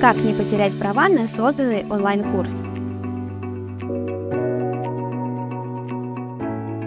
Как не потерять права на созданный онлайн-курс?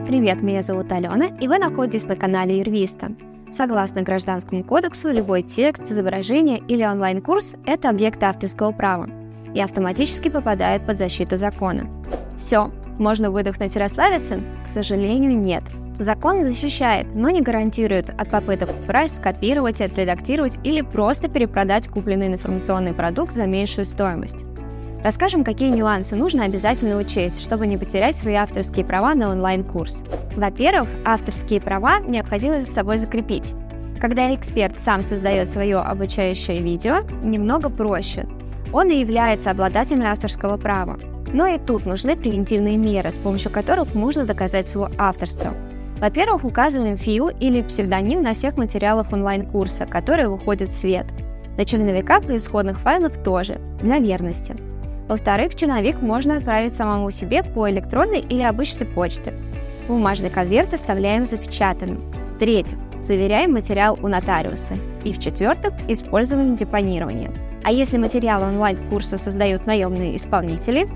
Привет, меня зовут Алена, и вы находитесь на канале Юрвиста. Согласно Гражданскому кодексу, любой текст, изображение или онлайн-курс – это объект авторского права и автоматически попадает под защиту закона. Все, можно выдохнуть и расслабиться? К сожалению, нет. Закон защищает, но не гарантирует от попыток украсть, скопировать, отредактировать или просто перепродать купленный информационный продукт за меньшую стоимость. Расскажем, какие нюансы нужно обязательно учесть, чтобы не потерять свои авторские права на онлайн-курс. Во-первых, авторские права необходимо за собой закрепить. Когда эксперт сам создает свое обучающее видео, немного проще. Он и является обладателем авторского права. Но и тут нужны превентивные меры, с помощью которых можно доказать свое авторство. Во-первых, указываем ФИУ или псевдоним на всех материалах онлайн-курса, которые выходят в свет. На черновиках и исходных файлах тоже, для верности. Во-вторых, черновик можно отправить самому себе по электронной или обычной почте. Бумажный конверт оставляем запечатанным. В-третьих, заверяем материал у нотариуса. И в-четвертых, используем депонирование. А если материал онлайн-курса создают наемные исполнители,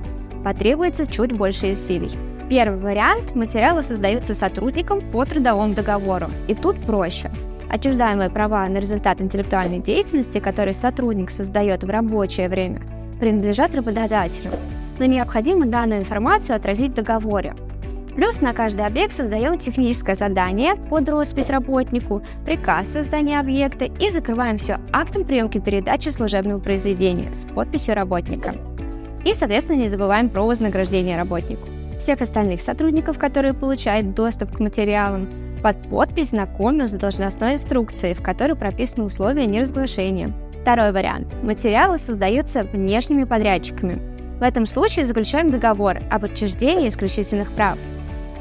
потребуется чуть больше усилий. Первый вариант – материалы создаются сотрудником по трудовому договору, и тут проще. Отчуждаемые права на результат интеллектуальной деятельности, который сотрудник создает в рабочее время, принадлежат работодателю, но необходимо данную информацию отразить в договоре. Плюс на каждый объект создаем техническое задание под роспись работнику, приказ создания объекта и закрываем все актом приемки передачи служебного произведения с подписью работника. И, соответственно, не забываем про вознаграждение работнику. Всех остальных сотрудников, которые получают доступ к материалам, под подпись знакомлю с должностной инструкцией, в которой прописаны условия неразглашения. Второй вариант. Материалы создаются внешними подрядчиками. В этом случае заключаем договор об отчуждении исключительных прав,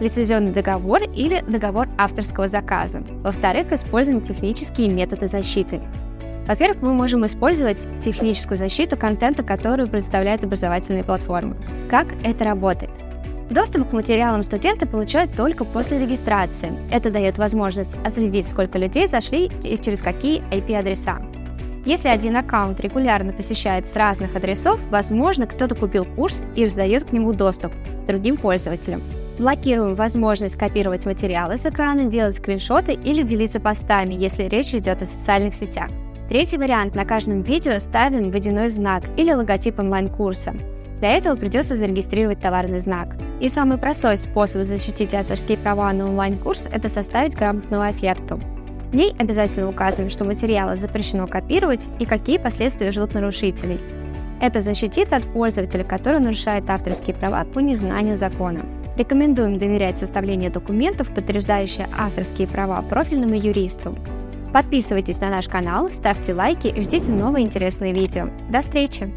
лицензионный договор или договор авторского заказа. Во-вторых, используем технические методы защиты. Во-первых, мы можем использовать техническую защиту контента, который представляет образовательные платформы. Как это работает? Доступ к материалам студенты получают только после регистрации. Это дает возможность отследить, сколько людей зашли и через какие IP-адреса. Если один аккаунт регулярно посещает с разных адресов, возможно, кто-то купил курс и раздает к нему доступ другим пользователям. Блокируем возможность копировать материалы с экрана, делать скриншоты или делиться постами, если речь идет о социальных сетях. Третий вариант – на каждом видео ставим водяной знак или логотип онлайн-курса. Для этого придется зарегистрировать товарный знак. И самый простой способ защитить авторские права на онлайн-курс – это составить грамотную оферту. В ней обязательно указываем, что материалы запрещено копировать и какие последствия ждут нарушителей. Это защитит от пользователя, который нарушает авторские права по незнанию закона. Рекомендуем доверять составлению документов, подтверждающих авторские права профильному юристу. Подписывайтесь на наш канал, ставьте лайки и ждите новые интересные видео. До встречи!